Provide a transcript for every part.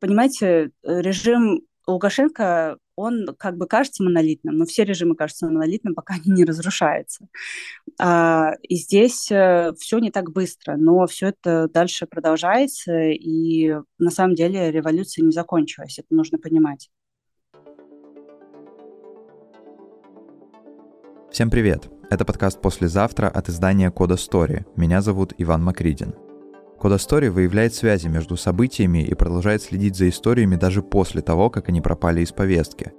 понимаете, режим Лукашенко, он как бы кажется монолитным, но все режимы кажутся монолитным, пока они не разрушаются. А, и здесь э, все не так быстро, но все это дальше продолжается, и на самом деле революция не закончилась, это нужно понимать. Всем привет! Это подкаст «Послезавтра» от издания «Кода Стори». Меня зовут Иван Макридин. Кода Стори выявляет связи между событиями и продолжает следить за историями даже после того, как они пропали из повестки.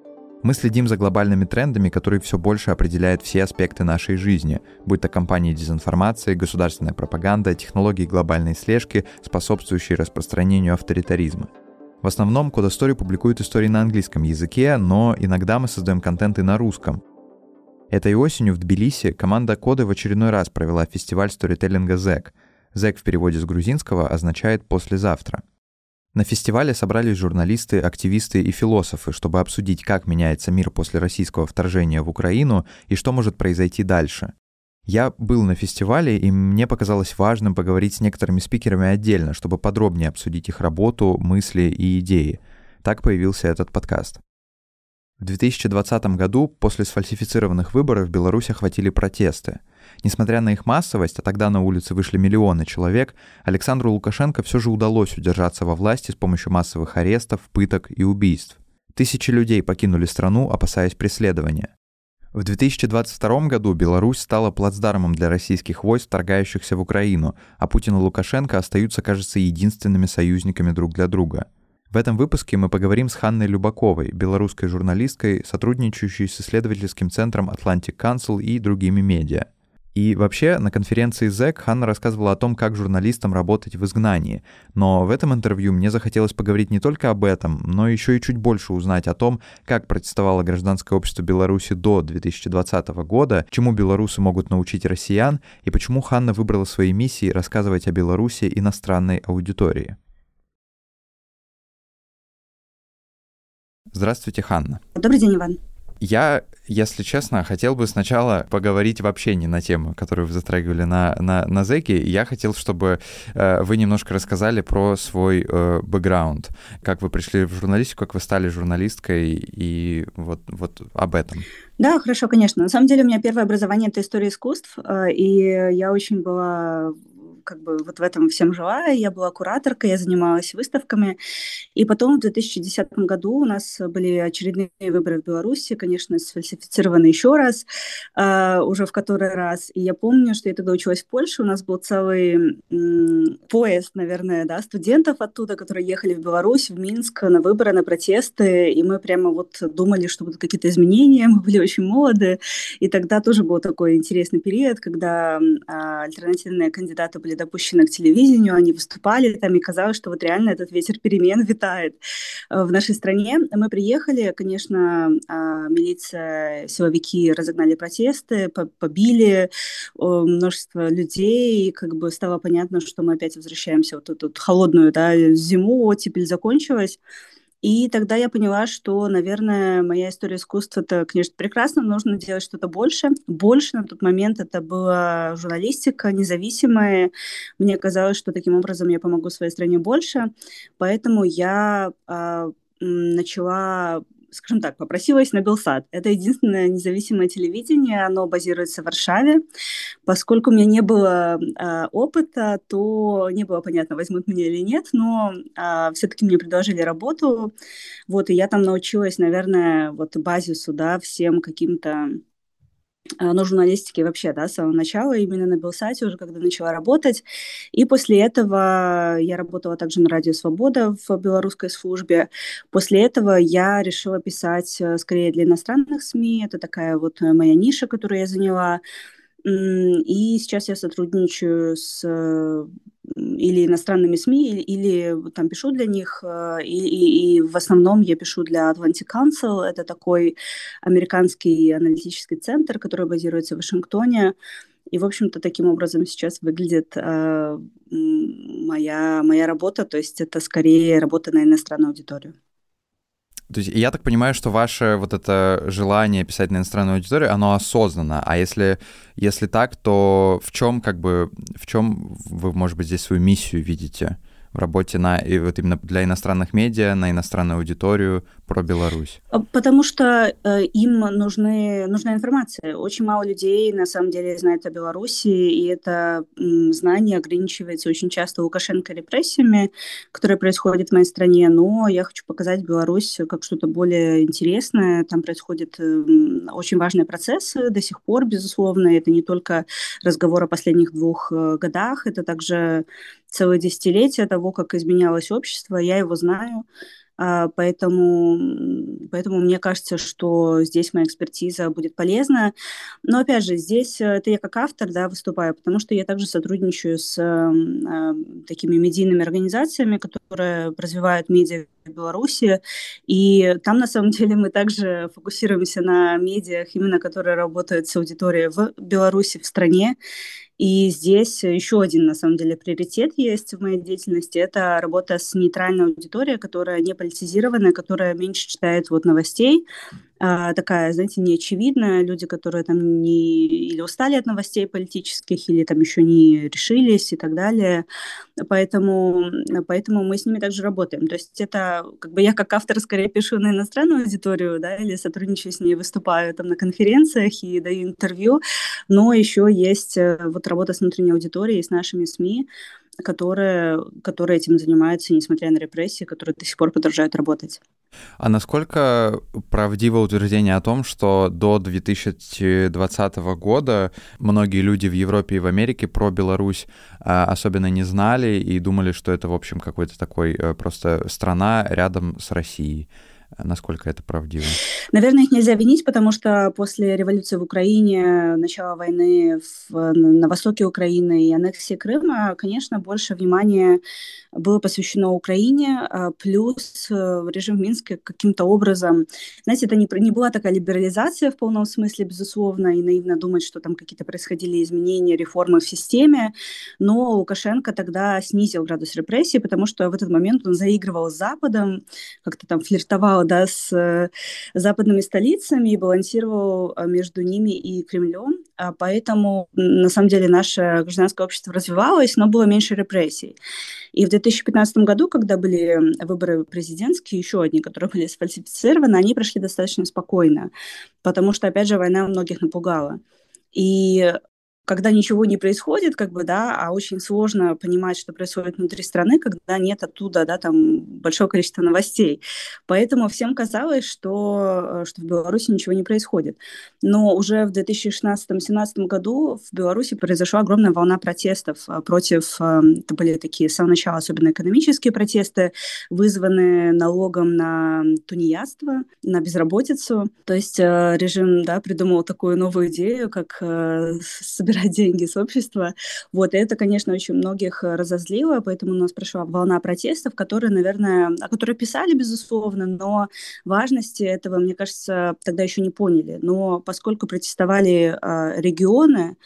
Мы следим за глобальными трендами, которые все больше определяют все аспекты нашей жизни, будь то кампании дезинформации, государственная пропаганда, технологии глобальной слежки, способствующие распространению авторитаризма. В основном Кода Story публикует истории на английском языке, но иногда мы создаем контент и на русском. Этой осенью в Тбилиси команда Коды в очередной раз провела фестиваль сторителлинга «ЗЭК». «ЗЭК» в переводе с грузинского означает «послезавтра». На фестивале собрались журналисты, активисты и философы, чтобы обсудить, как меняется мир после российского вторжения в Украину и что может произойти дальше. Я был на фестивале, и мне показалось важным поговорить с некоторыми спикерами отдельно, чтобы подробнее обсудить их работу, мысли и идеи. Так появился этот подкаст. В 2020 году после сфальсифицированных выборов Беларусь охватили протесты. Несмотря на их массовость, а тогда на улицы вышли миллионы человек, Александру Лукашенко все же удалось удержаться во власти с помощью массовых арестов, пыток и убийств. Тысячи людей покинули страну, опасаясь преследования. В 2022 году Беларусь стала плацдармом для российских войск, вторгающихся в Украину, а Путин и Лукашенко остаются, кажется, единственными союзниками друг для друга – в этом выпуске мы поговорим с Ханной Любаковой, белорусской журналисткой, сотрудничающей с исследовательским центром Atlantic Council и другими медиа. И вообще, на конференции ЗЭК Ханна рассказывала о том, как журналистам работать в изгнании. Но в этом интервью мне захотелось поговорить не только об этом, но еще и чуть больше узнать о том, как протестовало гражданское общество Беларуси до 2020 года, чему белорусы могут научить россиян, и почему Ханна выбрала своей миссией рассказывать о Беларуси иностранной аудитории. Здравствуйте, Ханна. Добрый день, Иван. Я, если честно, хотел бы сначала поговорить вообще не на тему, которую вы затрагивали на, на, на Зеке. Я хотел, чтобы э, вы немножко рассказали про свой э, бэкграунд, как вы пришли в журналистику, как вы стали журналисткой и вот, вот об этом. Да, хорошо, конечно. На самом деле у меня первое образование — это история искусств, э, и я очень была как бы вот в этом всем жила. Я была кураторкой, я занималась выставками. И потом в 2010 году у нас были очередные выборы в Беларуси, конечно, сфальсифицированы еще раз, э, уже в который раз. И я помню, что я тогда училась в Польше, у нас был целый м, поезд, наверное, да, студентов оттуда, которые ехали в Беларусь, в Минск на выборы, на протесты, и мы прямо вот думали, что будут какие-то изменения, мы были очень молоды, и тогда тоже был такой интересный период, когда э, альтернативные кандидаты были допущены к телевидению, они выступали там, и казалось, что вот реально этот ветер перемен витает э, в нашей стране. Мы приехали, конечно, а, милиция, силовики разогнали протесты, побили множество людей, и как бы стало понятно, что мы опять возвращаемся вот эту холодную да, зиму, оттепель закончилась. И тогда я поняла, что, наверное, моя история искусства это, конечно, прекрасно, но нужно делать что-то больше. Больше на тот момент это была журналистика независимая. Мне казалось, что таким образом я помогу своей стране больше. Поэтому я э, начала скажем так, попросилась на Белсад. Это единственное независимое телевидение, оно базируется в Варшаве. Поскольку у меня не было э, опыта, то не было понятно, возьмут меня или нет, но э, а, все-таки мне предложили работу, вот, и я там научилась, наверное, вот базису, да, всем каким-то Э, но журналистики вообще, да, с самого начала, именно на Белсате уже, когда начала работать. И после этого я работала также на Радио Свобода в белорусской службе. После этого я решила писать э, скорее для иностранных СМИ. Это такая вот э, моя ниша, которую я заняла. И сейчас я сотрудничаю с или иностранными СМИ, или, или там пишу для них, и, и, и в основном я пишу для Atlantic Council, это такой американский аналитический центр, который базируется в Вашингтоне, и, в общем-то, таким образом сейчас выглядит э, моя, моя работа, то есть это скорее работа на иностранную аудиторию. То есть я так понимаю, что ваше вот это желание писать на иностранную аудиторию, оно осознанно. А если, если так, то в чем как бы, в чем вы, может быть, здесь свою миссию видите? В работе на, и вот именно для иностранных медиа, на иностранную аудиторию про Беларусь? А, потому что э, им нужны, нужна информация. Очень мало людей, на самом деле, знает о Беларуси, и это м, знание ограничивается очень часто Лукашенко репрессиями, которые происходят в моей стране, но я хочу показать Беларусь как что-то более интересное. Там происходят э, очень важные процессы до сих пор, безусловно. Это не только разговор о последних двух э, годах, это также целое десятилетие того, как изменялось общество. Я его знаю. А, поэтому, поэтому мне кажется, что здесь моя экспертиза будет полезна. Но опять же, здесь э, это я как автор да, выступаю, потому что я также сотрудничаю с э, такими медийными организациями, которые развивают медиа в Беларуси. И там, на самом деле, мы также фокусируемся на медиах, именно которые работают с аудиторией в Беларуси, в стране. И здесь еще один, на самом деле, приоритет есть в моей деятельности. Это работа с нейтральной аудиторией, которая не политизированная, которая меньше читает вот новостей, такая, знаете, неочевидная. Люди, которые там не или устали от новостей политических, или там еще не решились и так далее. Поэтому, поэтому мы с ними также работаем. То есть это как бы я как автор скорее пишу на иностранную аудиторию, да, или сотрудничаю с ней, выступаю там на конференциях и даю интервью, но еще есть э, вот работа с внутренней аудиторией, с нашими СМИ, которые, которые этим занимаются, несмотря на репрессии, которые до сих пор продолжают работать. А насколько правдиво утверждение о том, что до 2020 года многие люди в Европе и в Америке про Беларусь а, особенно не знали и думали, что это, в общем, какой-то такой э, просто страна рядом с Россией? Насколько это правдиво? Наверное, их нельзя винить, потому что после революции в Украине, начала войны в, на востоке Украины и аннексии Крыма, конечно, больше внимания было посвящено Украине, а плюс э, режим в Минске каким-то образом, знаете, это не, не была такая либерализация в полном смысле, безусловно, и наивно думать, что там какие-то происходили изменения, реформы в системе, но Лукашенко тогда снизил градус репрессий, потому что в этот момент он заигрывал с Западом, как-то там флиртовал да, с э, западными столицами и балансировал э, между ними и Кремлем. А поэтому, на самом деле, наше гражданское общество развивалось, но было меньше репрессий. И в 2015 году, когда были выборы президентские, еще одни, которые были сфальсифицированы, они прошли достаточно спокойно, потому что, опять же, война многих напугала. И когда ничего не происходит, как бы, да, а очень сложно понимать, что происходит внутри страны, когда нет оттуда, да, там большого количества новостей. Поэтому всем казалось, что, э, что в Беларуси ничего не происходит. Но уже в 2016-2017 году в Беларуси произошла огромная волна протестов э, против, э, это были такие с самого начала особенно экономические протесты, вызванные налогом на тунеядство, на безработицу. То есть режим, да, придумал такую новую идею, как собирать собирать деньги с общества. Вот, и это, конечно, очень многих э, разозлило, поэтому у нас прошла волна протестов, которые, наверное, о которых писали, безусловно, но важности этого, мне кажется, тогда еще не поняли. Но поскольку протестовали э, регионы,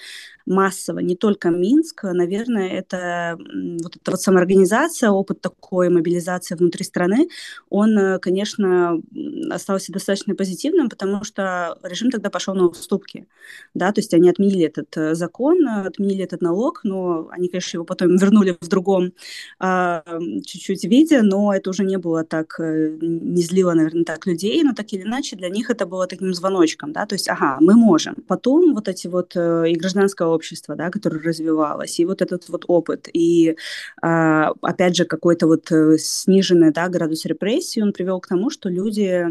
массово, не только Минск, наверное, это вот эта вот самоорганизация, опыт такой мобилизации внутри страны, он, э, конечно, остался достаточно позитивным, потому что режим тогда пошел на уступки, да, то есть они отменили этот э, закон, отменили этот налог, но они, конечно, его потом вернули в другом а, чуть-чуть виде, но это уже не было так, э, не злило, наверное, так людей, но так или иначе для них это было таким звоночком, да, то есть, ага, мы можем. Потом вот эти вот и гражданское общество, да, которое развивалось, и вот этот вот опыт, и а, опять же какой-то вот э, сниженный да, градус репрессий, он привел к тому, что люди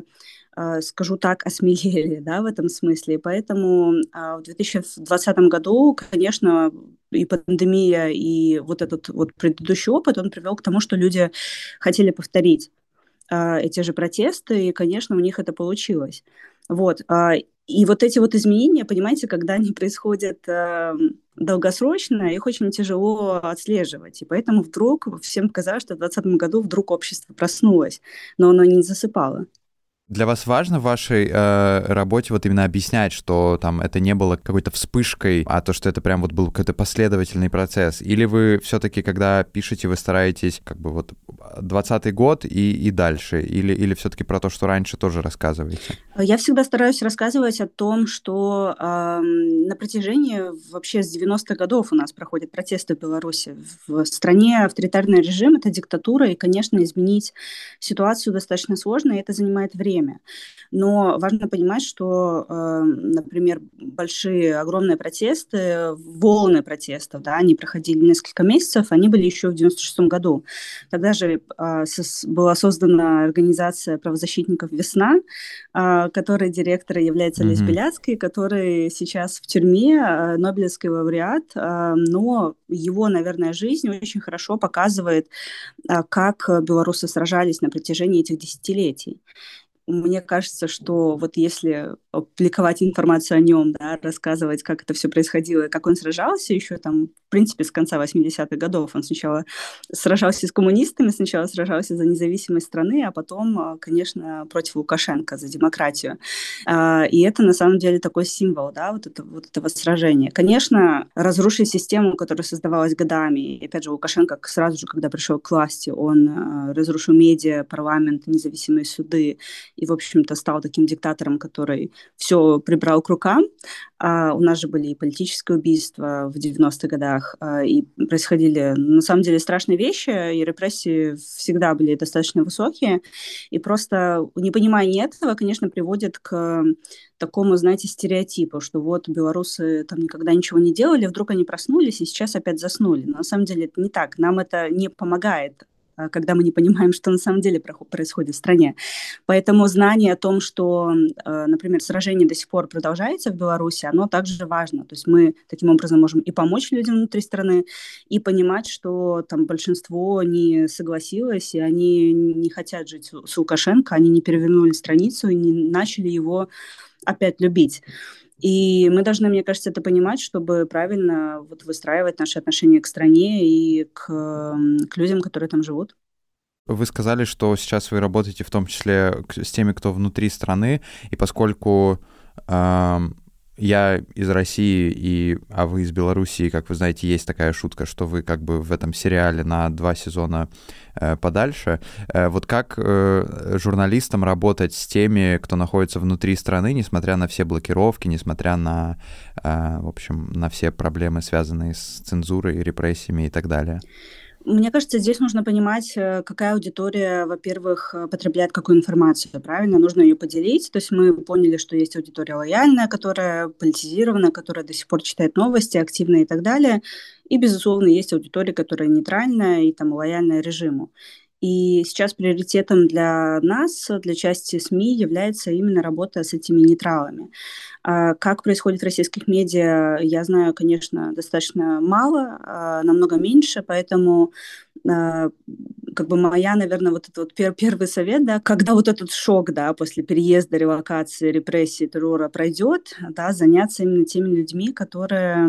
а, скажу так, осмелели да, в этом смысле. Поэтому а, в 2020 году, конечно, и пандемия, и вот этот вот предыдущий опыт, он привел к тому, что люди хотели повторить эти же протесты, и, конечно, у них это получилось. Вот. И вот эти вот изменения, понимаете, когда они происходят э, долгосрочно, их очень тяжело отслеживать. И поэтому вдруг всем казалось, что в 2020 году вдруг общество проснулось, но оно не засыпало. Для вас важно в вашей э, работе вот именно объяснять, что там это не было какой-то вспышкой, а то, что это прям вот был какой-то последовательный процесс? Или вы все-таки, когда пишете, вы стараетесь как бы вот 20 год и, и дальше? Или, или все-таки про то, что раньше тоже рассказываете? Я всегда стараюсь рассказывать о том, что э, на протяжении вообще с 90-х годов у нас проходят протесты в Беларуси. В стране авторитарный режим, это диктатура, и, конечно, изменить ситуацию достаточно сложно, и это занимает время время. Но важно понимать, что, э, например, большие, огромные протесты, волны протестов, да, они проходили несколько месяцев, они были еще в 96 году. Тогда же э, была создана организация правозащитников «Весна», э, которой директор является mm-hmm. Лесь Беляцкий, который сейчас в тюрьме, э, Нобелевский лауреат, но его, наверное, жизнь очень хорошо показывает, как белорусы сражались на протяжении этих десятилетий мне кажется, что вот если публиковать информацию о нем, да, рассказывать, как это все происходило, как он сражался еще там, в принципе, с конца 80-х годов. Он сначала сражался с коммунистами, сначала сражался за независимость страны, а потом, а, конечно, против Лукашенко, за демократию. А, и это, на самом деле, такой символ, да, вот, это, вот этого сражения. Конечно, разрушить систему, которая создавалась годами, и, опять же, Лукашенко сразу же, когда пришел к власти, он а, разрушил медиа, парламент, независимые суды, и, в общем-то, стал таким диктатором, который все прибрал к рукам. А у нас же были и политические убийства в 90-х годах, а, и происходили, на самом деле, страшные вещи, и репрессии всегда были достаточно высокие, и просто непонимание этого, конечно, приводит к такому, знаете, стереотипу, что вот белорусы там никогда ничего не делали, вдруг они проснулись и сейчас опять заснули. Но на самом деле это не так. Нам это не помогает когда мы не понимаем, что на самом деле происходит в стране. Поэтому знание о том, что, а, например, сражение до сих пор продолжается в Беларуси, оно также важно. То есть мы таким образом можем и помочь людям внутри страны, и понимать, что там большинство не согласилось, и они не хотят жить с Лукашенко, они не перевернули страницу и не начали его опять любить. И мы должны, мне кажется, это понимать, чтобы правильно вот выстраивать наши отношения к стране и к, к людям, которые там живут. Вы сказали, что сейчас вы работаете в том числе с теми, кто внутри страны, и поскольку я из России, и, а вы из Белоруссии, как вы знаете, есть такая шутка, что вы как бы в этом сериале на два сезона э, подальше. Э, вот как э, журналистам работать с теми, кто находится внутри страны, несмотря на все блокировки, несмотря на, э, в общем, на все проблемы, связанные с цензурой, репрессиями и так далее? Мне кажется, здесь нужно понимать, э, какая аудитория, во-первых, э, потребляет какую информацию, правильно? Нужно ее поделить. То есть мы поняли, что есть аудитория лояльная, которая политизирована, которая до сих пор читает новости активно и так далее. И, безусловно, есть аудитория, которая нейтральная и там лояльная режиму. И сейчас приоритетом для нас, для части СМИ, является именно работа с этими нейтралами. А как происходит в российских медиа, я знаю, конечно, достаточно мало, а намного меньше, поэтому а, как бы моя, наверное, вот этот вот пер первый совет, да, когда вот этот шок, да, после переезда, релокации, репрессии, террора пройдет, да, заняться именно теми людьми, которые,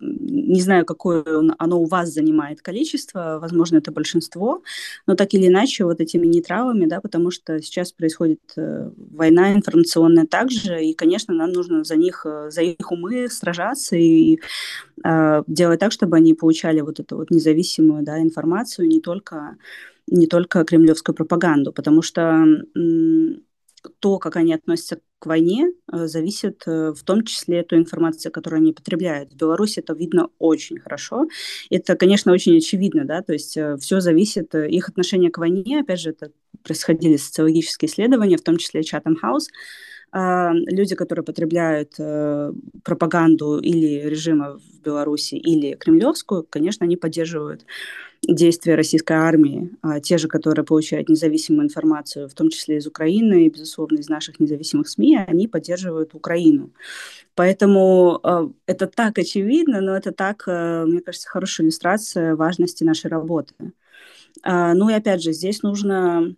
не знаю, какое оно у вас занимает количество, возможно, это большинство, но так или иначе вот этими нейтралами, да, потому что сейчас происходит э, война информационная также, и, конечно, нам нужно за них, э, за их умы сражаться и делать так, чтобы они получали вот эту вот независимую, да, информацию, не только не только кремлевскую пропаганду, потому что то, как они относятся к войне, э, зависит э, в том числе от той информации, которую они потребляют. В Беларуси это видно очень хорошо. Это, конечно, очень очевидно, да, то есть э, все зависит, их отношение к войне, опять же, это происходили социологические исследования, в том числе Chatham House, люди, которые потребляют пропаганду или режима в Беларуси, или кремлевскую, конечно, они поддерживают действия российской армии, а те же, которые получают независимую информацию, в том числе из Украины и, безусловно, из наших независимых СМИ, они поддерживают Украину. Поэтому э, это так очевидно, но это так, э, мне кажется, хорошая иллюстрация важности нашей работы. Э, ну и опять же, здесь нужно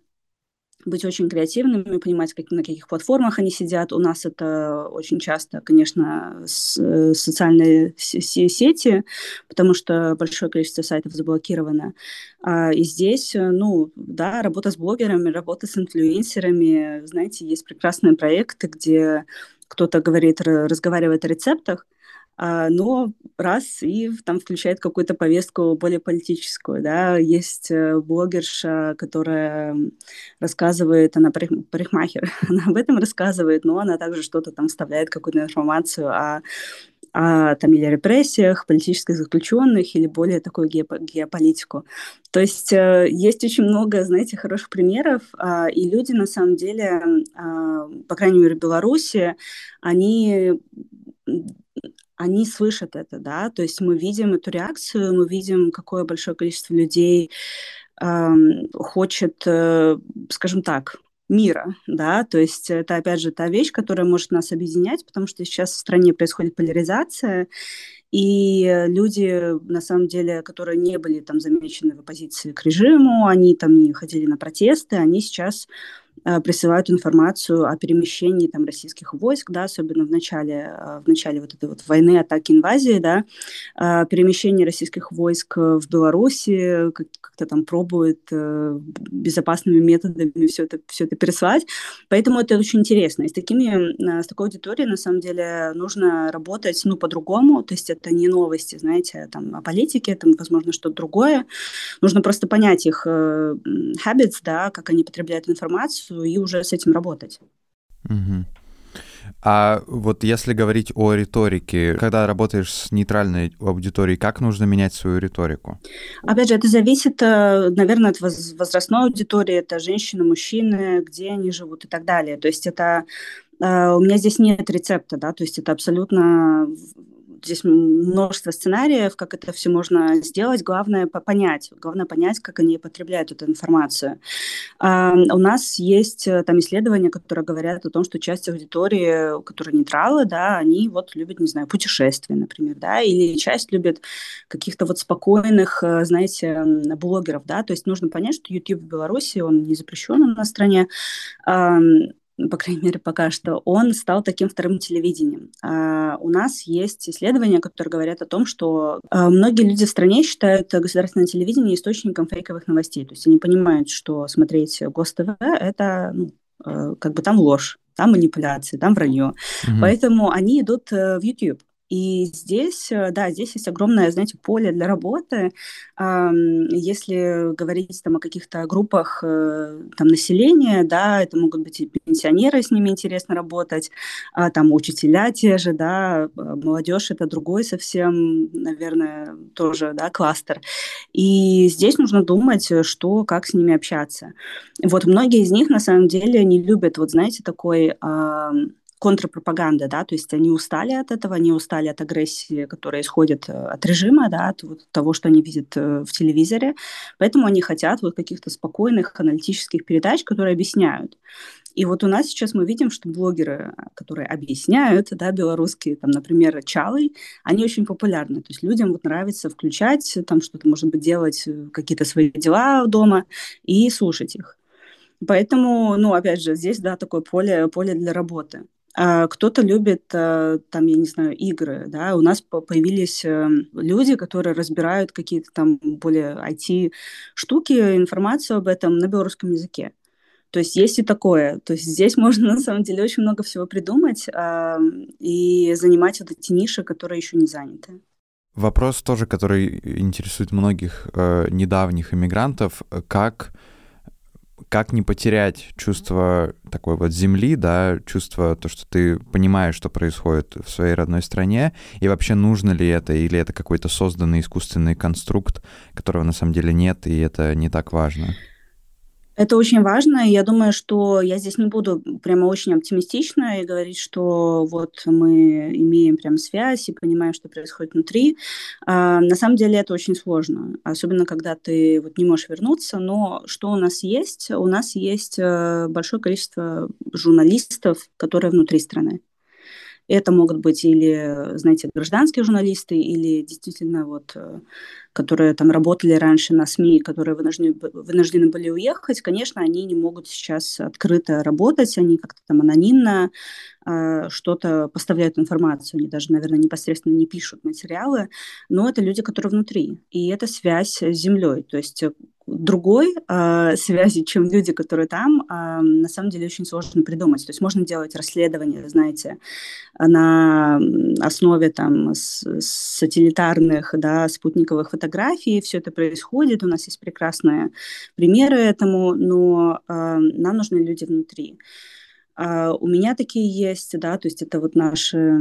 быть очень креативными, понимать, как, на каких платформах они сидят. У нас это очень часто, конечно, с, э, социальные сети, потому что большое количество сайтов заблокировано. А, и здесь, э, ну, да, работа с блогерами, работа с инфлюенсерами. Знаете, есть прекрасные проекты, где кто-то говорит, разговаривает о рецептах, но раз и там включает какую-то повестку более политическую, да, есть э, блогерша, которая рассказывает, она парикмахер, она об этом рассказывает, но она также что-то там вставляет, какую-то информацию о о там, или репрессиях, политических заключенных, или более такую геополитику. То есть э, есть очень много, знаете, хороших примеров, э, и люди на самом деле, э, по крайней мере, в Беларуси, они они слышат это, да, то есть мы видим эту реакцию, мы видим, какое большое количество людей э, хочет, э, скажем так, мира, да, то есть это, опять же, та вещь, которая может нас объединять, потому что сейчас в стране происходит поляризация, и люди, на самом деле, которые не были там замечены в оппозиции к режиму, они там не ходили на протесты, они сейчас присылают информацию о перемещении там российских войск, да, особенно в начале, э, в начале вот этой вот войны, атаки, инвазии, да, э, перемещение российских войск в Беларуси, как-то там пробует безопасными методами все это, все это переслать. Поэтому это очень интересно. И с, такими, с такой аудиторией, на самом деле, нужно работать, ну, по-другому, то есть это не новости, знаете, там, о политике, это, возможно, что-то другое. Нужно просто понять их habits, да, как они потребляют информацию, и уже с этим работать. Угу. А вот если говорить о риторике, когда работаешь с нейтральной аудиторией, как нужно менять свою риторику? Опять же, это зависит, э, наверное, от возрастной аудитории, это женщины, мужчины, где они живут и так далее. То есть это э, у меня здесь нет рецепта, да, то есть это абсолютно здесь множество сценариев, как это все можно сделать. Главное понять, главное понять, как они потребляют эту информацию. А, у нас есть э, там исследования, которые говорят о том, что часть аудитории, которые нейтралы, да, они вот любят, не знаю, путешествия, например, да, или часть любит каких-то вот спокойных, э, знаете, блогеров, да, то есть нужно понять, что YouTube в Беларуси, он не запрещен у нас в стране, по крайней мере, пока что, он стал таким вторым телевидением. А у нас есть исследования, которые говорят о том, что а, многие люди в стране считают государственное телевидение источником фейковых новостей. То есть они понимают, что смотреть Гос-ТВ — это ну, э, как бы там ложь, там манипуляции, там вранье. Угу. Поэтому они идут э, в YouTube. И здесь, э, да, здесь есть огромное, знаете, поле для работы. Если говорить там о каких-то группах э, там населения, да, это могут быть и пенсионеры, с ними интересно работать, а там учителя те же, да, а, молодежь это другой совсем, наверное, тоже, да, кластер. И здесь нужно думать, что, как с ними общаться. Вот многие из них на самом деле не любят, вот знаете, такой контрпропаганда, да, то есть они устали от этого, они устали от агрессии, которая исходит э, от режима, да, от вот того, что они видят э, в телевизоре, поэтому они хотят вот каких-то спокойных аналитических передач, которые объясняют. И вот у нас сейчас мы видим, что блогеры, которые объясняют, да, белорусские, там, например, Чалы, они очень популярны. То есть людям вот нравится включать, там что-то, может быть, делать, э, какие-то свои дела дома и слушать их. Поэтому, ну, опять же, здесь, да, такое поле, поле для работы. А, кто-то любит, э, там, я не знаю, игры, да, у нас появились э, люди, которые разбирают какие-то там более IT-штуки, информацию об этом на белорусском языке. То есть есть и такое. То есть здесь можно на самом деле очень много всего придумать э, и занимать вот эти ниши, которые еще не заняты. Вопрос тоже, который интересует многих э, недавних иммигрантов, как как не потерять чувство такой вот земли, да, чувство то, что ты понимаешь, что происходит в своей родной стране, и вообще нужно ли это, или это какой-то созданный искусственный конструкт, которого на самом деле нет, и это не так важно? Это очень важно, и я думаю, что я здесь не буду прямо очень оптимистична и говорить, что вот мы имеем прям связь и понимаем, что происходит внутри. А, на самом деле это очень сложно, особенно когда ты вот не можешь вернуться, но что у нас есть? У нас есть э, большое количество журналистов, которые внутри страны. Это могут быть или, знаете, гражданские журналисты, или действительно вот, э, которые там работали раньше на СМИ, которые вынуждены, вынуждены были уехать, конечно, они не могут сейчас открыто работать, они как-то там анонимно э, что-то поставляют информацию, они даже, наверное, непосредственно не пишут материалы, но это люди, которые внутри, и это связь с землей, то есть э, другой э, связи, чем люди, которые там, э, на самом деле очень сложно придумать. То есть можно делать расследование, знаете, на основе там сателлитарных, да, спутниковых фотографий. Все это происходит. У нас есть прекрасные примеры этому, но э, нам нужны люди внутри. Uh, у меня такие есть, да, то есть это вот наши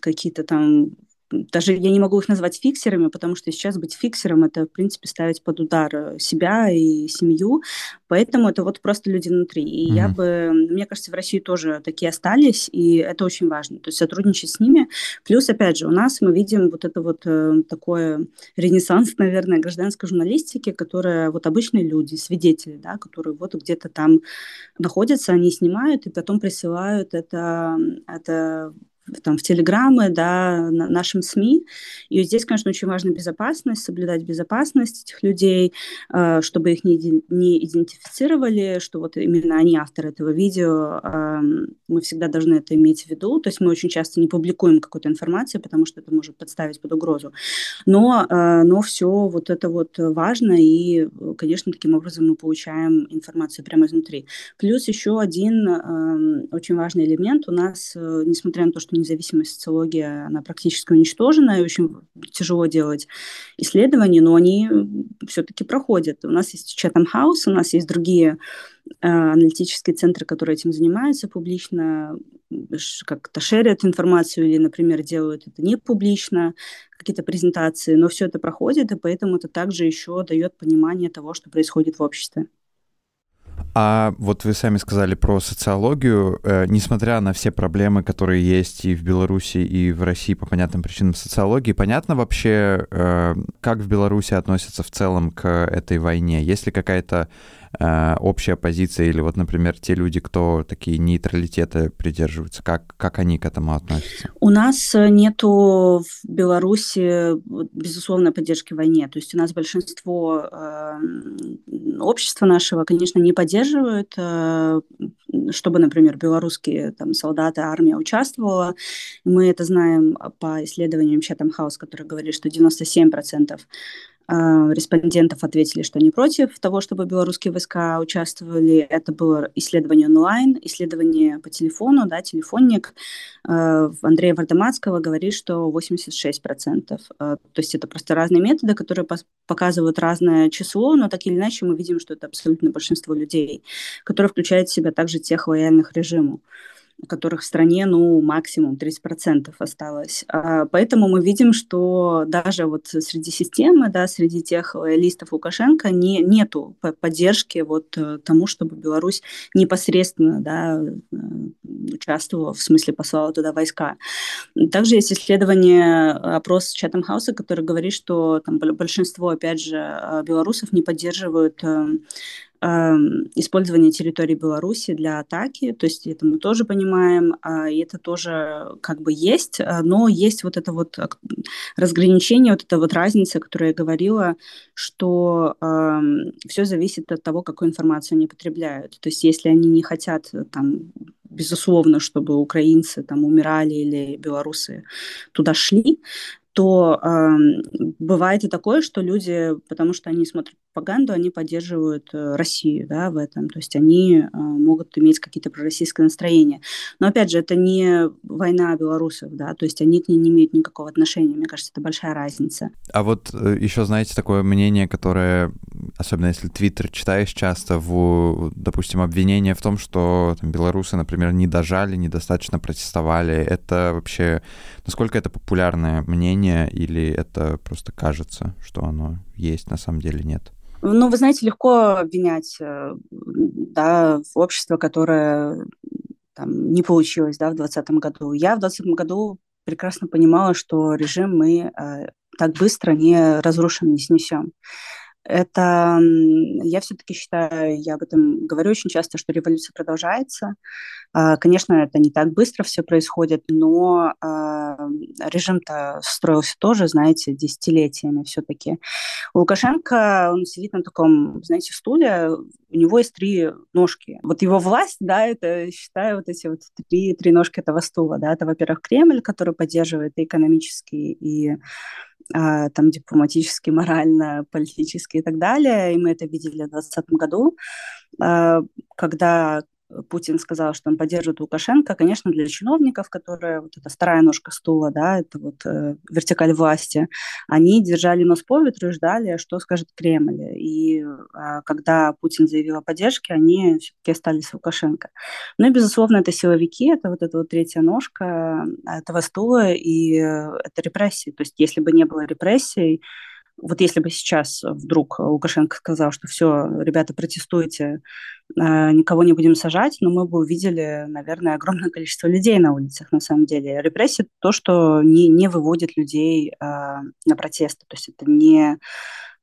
какие-то там даже я не могу их назвать фиксерами, потому что сейчас быть фиксером это, в принципе, ставить под удар э, себя и семью. Поэтому это вот просто люди внутри. И mm-hmm. я бы, мне кажется, в России тоже такие остались, и это очень важно. То есть сотрудничать с ними. Плюс, опять же, у нас мы видим вот это вот э, такое ренессанс, наверное, гражданской журналистики, которая вот обычные люди, свидетели, да, которые вот где-то там находятся, они снимают и потом присылают это, это там, в Телеграмы, да, на нашим СМИ. И здесь, конечно, очень важна безопасность, соблюдать безопасность этих людей, э, чтобы их не, не идентифицировали, что вот именно они авторы этого видео. Мы всегда должны это иметь в виду. То есть мы очень часто не публикуем какую-то информацию, потому что это может подставить под угрозу. Но, э, но все вот это вот важно, и, конечно, таким образом мы получаем информацию прямо изнутри. Плюс еще один эм, очень важный элемент у нас, э, несмотря на то, что независимая социология, она практически уничтожена, и очень тяжело делать исследования, но они все-таки проходят. У нас есть Chatham House, у нас есть другие э, аналитические центры, которые этим занимаются публично, как-то шерят информацию или, например, делают это не публично, какие-то презентации, но все это проходит, и поэтому это также еще дает понимание того, что происходит в обществе. А вот вы сами сказали про социологию. Э, несмотря на все проблемы, которые есть и в Беларуси, и в России по понятным причинам социологии, понятно вообще, э, как в Беларуси относятся в целом к этой войне? Есть ли какая-то общая позиция, или вот, например, те люди, кто такие нейтралитеты придерживаются, как, как они к этому относятся? У нас э, нету в Беларуси безусловной поддержки войне, то есть у нас большинство э, общества нашего, конечно, не поддерживают, э, чтобы, например, белорусские там, солдаты, армия участвовала. Мы это знаем по исследованиям Chatham House, которые говорили, что 97% а, респондентов ответили, что они против того, чтобы белорусские войска участвовали. Это было исследование онлайн, исследование по телефону, да, телефонник. А, Андрея Вардамацкого говорит, что 86%. А, то есть это просто разные методы, которые показывают разное число, но так или иначе мы видим, что это абсолютно большинство людей, которые включают в себя также тех лояльных режиму которых в стране, ну, максимум 30% осталось. А, поэтому мы видим, что даже вот среди системы, да, среди тех листов Лукашенко не, нету поддержки вот э, тому, чтобы Беларусь непосредственно, да, э, участвовала, в смысле послала туда войска. Также есть исследование, опрос Чатам Хауса, который говорит, что там большинство, опять же, э, белорусов не поддерживают использование территории Беларуси для атаки, то есть это мы тоже понимаем, а, и это тоже как бы есть, а, но есть вот это вот разграничение, вот эта вот разница, которую я говорила, что э, все зависит от того, какую информацию они потребляют. То есть если они не хотят там безусловно, чтобы украинцы там умирали или белорусы туда шли, то э, бывает и такое, что люди, потому что они смотрят пропаганду, они поддерживают э, Россию да, в этом, то есть они э, могут иметь какие-то пророссийские настроения. Но опять же, это не война белорусов, да, то есть они к ней не имеют никакого отношения, мне кажется, это большая разница. А вот э, еще, знаете, такое мнение, которое, особенно если Твиттер читаешь часто, в, допустим, обвинение в том, что там, белорусы, например, не дожали, недостаточно протестовали, это вообще, насколько это популярное мнение или это просто кажется, что оно есть, на самом деле нет? Ну, вы знаете, легко обвинять э, да, общество, которое там, не получилось да, в 2020 году. Я в 2020 году прекрасно понимала, что режим мы э, так быстро не разрушим, не снесем. Это я все-таки считаю, я об этом говорю очень часто, что революция продолжается. А, конечно, это не так быстро все происходит, но а, режим-то строился тоже, знаете, десятилетиями все-таки. Лукашенко, он сидит на таком, знаете, стуле, у него есть три ножки. Вот его власть, да, это, считаю, вот эти вот три, три ножки этого стула, да, это, во-первых, Кремль, который поддерживает и экономически, и там дипломатически, морально, политически и так далее. И мы это видели в 2020 году, а, когда Путин сказал, что он поддерживает Лукашенко, конечно, для чиновников, которые вот эта вторая ножка стула, да, это вот э, вертикаль власти, они держали нос по ветру и ждали, что скажет Кремль. И э, когда Путин заявил о поддержке, они все-таки остались Лукашенко. Ну и, безусловно, это силовики, это вот эта вот третья ножка этого стула, и э, это репрессии. То есть если бы не было репрессий, вот если бы сейчас вдруг Лукашенко сказал, что все, ребята, протестуйте, э, никого не будем сажать, но мы бы увидели, наверное, огромное количество людей на улицах, на самом деле. Репрессия – то, что не, не выводит людей э, на протесты, то есть это не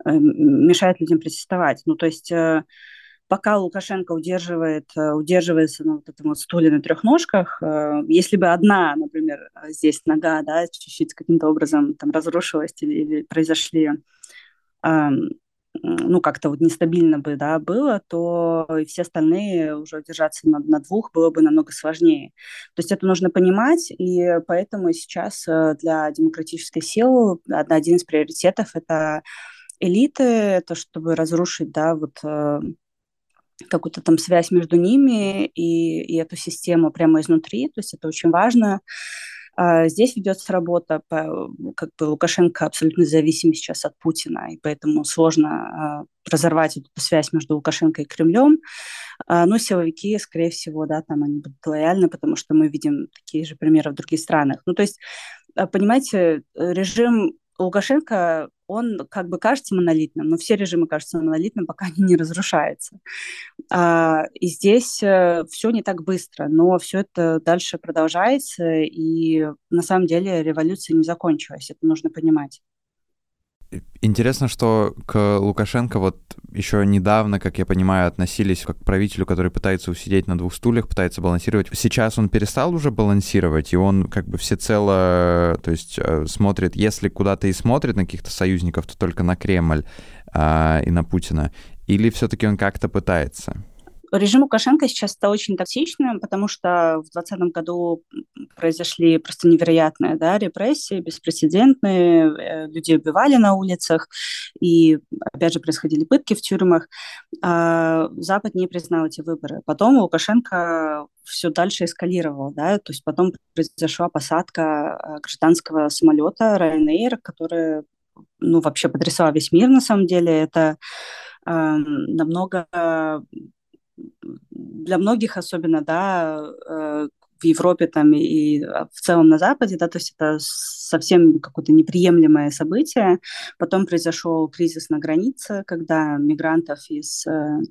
э, мешает людям протестовать. Ну, то есть пока Лукашенко удерживает, э, удерживается на вот этом вот стуле на трех ножках, э, если бы одна, например, здесь нога, да, чуть-чуть каким-то образом там разрушилась или, или произошли ну, как-то вот нестабильно бы, да, было, то все остальные уже удержаться на, на двух было бы намного сложнее. То есть это нужно понимать, и поэтому сейчас э, для демократической силы один из приоритетов – это элиты, это чтобы разрушить, да, вот какую-то там связь между ними и, и эту систему прямо изнутри, то есть это очень важно. А здесь ведется работа, по, как бы Лукашенко абсолютно зависим сейчас от Путина, и поэтому сложно а, разорвать эту связь между Лукашенко и Кремлем. А, но силовики, скорее всего, да, там они будут лояльны, потому что мы видим такие же примеры в других странах. Ну, то есть, а, понимаете, режим Лукашенко, он как бы кажется монолитным, но все режимы кажутся монолитным, пока они не разрушаются. А, и здесь э, все не так быстро, но все это дальше продолжается, и на самом деле революция не закончилась, это нужно понимать. Интересно, что к Лукашенко вот еще недавно, как я понимаю, относились как к правителю, который пытается усидеть на двух стульях, пытается балансировать. Сейчас он перестал уже балансировать, и он как бы всецело, то есть э, смотрит, если куда-то и смотрит на каких-то союзников, то только на Кремль а, и на Путина. Или все-таки он как-то пытается? Режим Лукашенко сейчас стал очень токсичным, потому что в 2020 году произошли просто невероятные да, репрессии, беспрецедентные, э, людей убивали на улицах, и, опять же, происходили пытки в тюрьмах. А Запад не признал эти выборы. Потом Лукашенко все дальше эскалировал, да, то есть потом произошла посадка э, гражданского самолета Ryanair, который, ну, вообще потрясала весь мир, на самом деле, это э, намного для многих особенно, да, э, в Европе там и в целом на Западе, да, то есть это совсем какое-то неприемлемое событие. Потом произошел кризис на границе, когда мигрантов из э, э,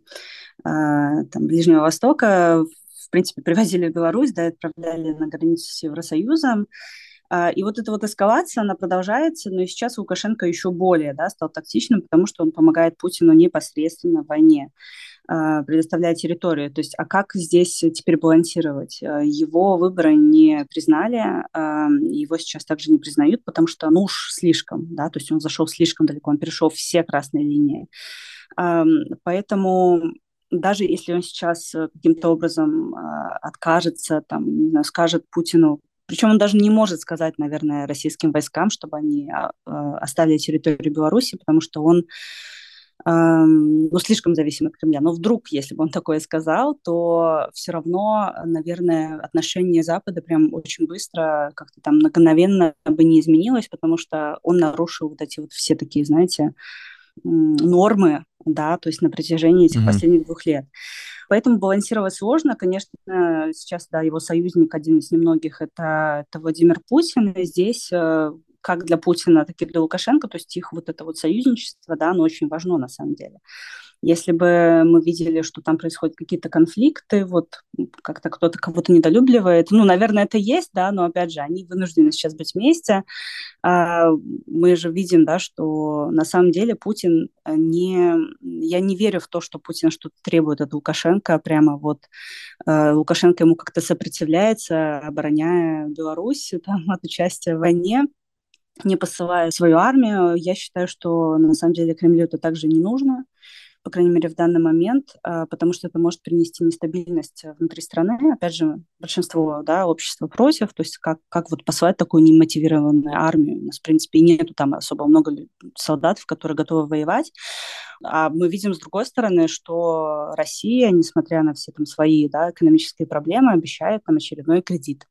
там, Ближнего Востока в принципе привозили в Беларусь, да, отправляли на границу с Евросоюзом. И вот эта вот эскалация, она продолжается, но сейчас Лукашенко еще более да, стал токсичным, потому что он помогает Путину непосредственно в войне. А, предоставляя территорию. То есть, а как здесь теперь балансировать? А, его выборы не признали, а, его сейчас также не признают, потому что, ну уж слишком, да, то есть он зашел слишком далеко, он перешел все красные линии. Поэтому даже если он сейчас каким-то образом откажется, там, скажет Путину, причем он даже не может сказать, наверное, российским войскам, чтобы они оставили территорию Беларуси, потому что он ну, слишком зависим от Кремля. Но вдруг, если бы он такое сказал, то все равно, наверное, отношение Запада прям очень быстро, как-то там мгновенно бы не изменилось, потому что он нарушил вот эти вот все такие, знаете, нормы, да, то есть на протяжении этих mm-hmm. последних двух лет. Поэтому балансировать сложно. Конечно, сейчас, да, его союзник, один из немногих, это, это Владимир Путин. И здесь э, как для Путина, так и для Лукашенко, то есть их вот это вот союзничество, да, оно очень важно на самом деле. Если бы мы видели, что там происходят какие-то конфликты, вот как-то кто-то кого-то недолюбливает, ну, наверное, это есть, да, но, опять же, они вынуждены сейчас быть вместе. А мы же видим, да, что на самом деле Путин не... Я не верю в то, что Путин что-то требует от Лукашенко, прямо вот э, Лукашенко ему как-то сопротивляется, обороняя Беларусь там, от участия в войне не посылая свою армию. Я считаю, что на самом деле Кремлю это также не нужно, по крайней мере, в данный момент, а, потому что это может принести нестабильность внутри страны. Опять же, большинство да, общества против, то есть как, как вот посылать такую немотивированную армию. У нас, в принципе, нету там особо много солдат, которые готовы воевать. А мы видим, с другой стороны, что Россия, несмотря на все там свои да, экономические проблемы, обещает там очередной кредит.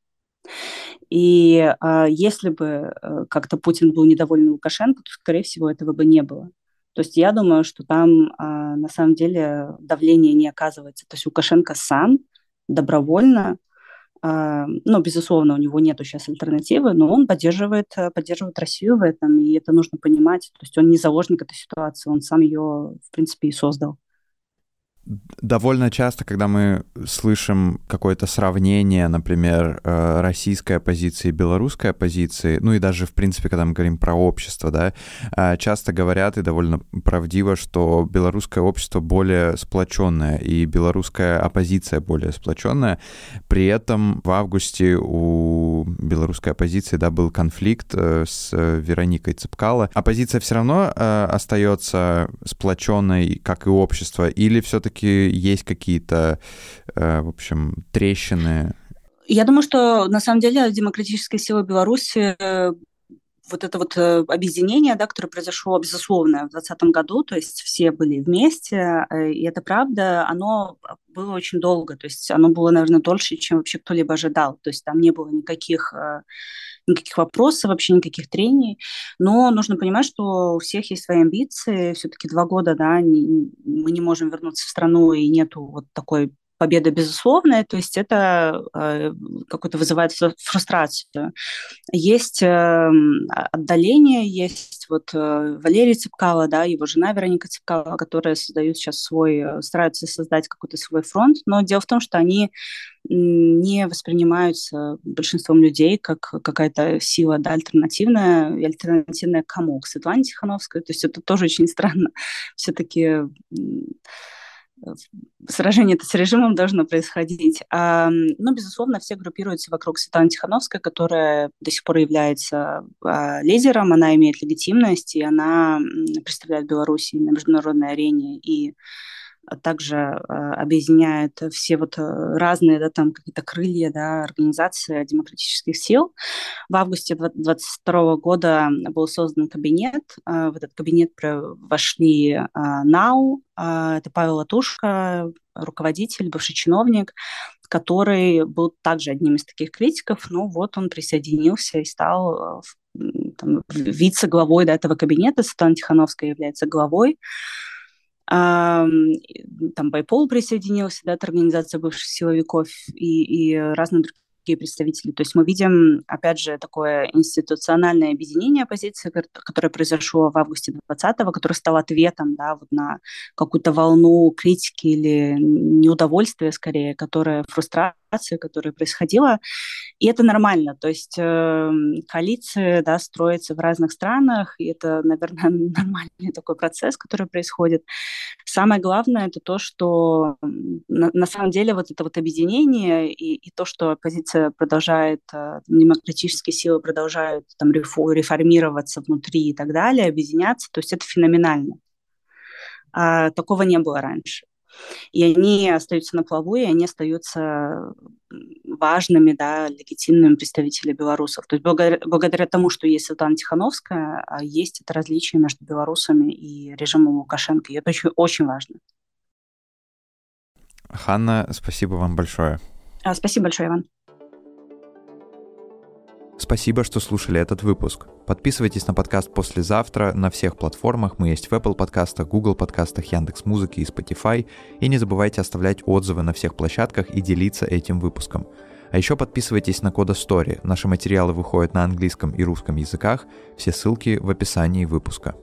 И э, если бы э, как-то Путин был недоволен Лукашенко, то, скорее всего, этого бы не было. То есть я думаю, что там э, на самом деле давление не оказывается. То есть Лукашенко сам добровольно, э, ну, безусловно, у него нет сейчас альтернативы, но он поддерживает, поддерживает Россию в этом, и это нужно понимать. То есть он не заложник этой ситуации, он сам ее, в принципе, и создал довольно часто, когда мы слышим какое-то сравнение, например, э, российской оппозиции и белорусской оппозиции, ну и даже, в принципе, когда мы говорим про общество, да, э, часто говорят и довольно правдиво, что белорусское общество более сплоченное и белорусская оппозиция более сплоченная. При этом в августе у белорусской оппозиции, да, был конфликт э, с Вероникой Цепкало. Оппозиция все равно остается сплоченной, как и общество, или все-таки все-таки есть какие-то, э, в общем, трещины? Я думаю, что на самом деле демократическая сила Беларуси э, вот это вот э, объединение, да, которое произошло, безусловно, в 2020 году, то есть все были вместе, и это правда, оно было очень долго, то есть оно было, наверное, дольше, чем вообще кто-либо ожидал, то есть там не было никаких никаких вопросов, вообще никаких трений. Но нужно понимать, что у всех есть свои амбиции. Все-таки два года, да, не, мы не можем вернуться в страну, и нету вот такой победа безусловная, то есть это э, какой-то вызывает фрустрацию. Есть э, отдаление, есть вот э, Валерий Цепкало, да, его жена Вероника Цепкало, которые создают сейчас свой, э, стараются создать какой-то свой фронт, но дело в том, что они не воспринимаются большинством людей как какая-то сила да, альтернативная, альтернативная кому? К Светлане Тихановской. То есть это тоже очень странно. Все-таки сражение это с режимом должно происходить. А, ну, безусловно, все группируются вокруг Светланы Тихановской, которая до сих пор является а, лидером, она имеет легитимность, и она представляет Беларусь на международной арене, и также э, объединяет все вот э, разные, да, там какие-то крылья, да, организации демократических сил. В августе 2022 года был создан кабинет. Э, в этот кабинет вошли НАУ, это Павел Латушка, руководитель, бывший чиновник, который был также одним из таких критиков, но вот он присоединился и стал вице-главой да, этого кабинета. Светлана Тихановская является главой там Байпол присоединился, да, это организация бывших силовиков и, и разные другие представители. То есть мы видим, опять же, такое институциональное объединение оппозиции, которое произошло в августе 2020-го, которое стало ответом да, вот на какую-то волну критики или неудовольствия, скорее, которая фрустрация ситуация, которая происходила. И это нормально. То есть э, коалиции да, строятся в разных странах, и это, наверное, нормальный такой процесс, который происходит. Самое главное это то, что на, на самом деле вот это вот объединение и, и то, что оппозиция продолжает, э, демократические силы продолжают там реформироваться внутри и так далее, объединяться, то есть это феноменально. А, такого не было раньше и они остаются на плаву, и они остаются важными, да, легитимными представителями белорусов. То есть благодаря, благодаря тому, что есть Светлана Тихановская, а есть это различие между белорусами и режимом Лукашенко, и это очень, очень важно. Ханна, спасибо вам большое. А, спасибо большое, Иван. Спасибо, что слушали этот выпуск. Подписывайтесь на подкаст «Послезавтра» на всех платформах. Мы есть в Apple подкастах, Google подкастах, Яндекс Музыки и Spotify. И не забывайте оставлять отзывы на всех площадках и делиться этим выпуском. А еще подписывайтесь на Кода Story. Наши материалы выходят на английском и русском языках. Все ссылки в описании выпуска.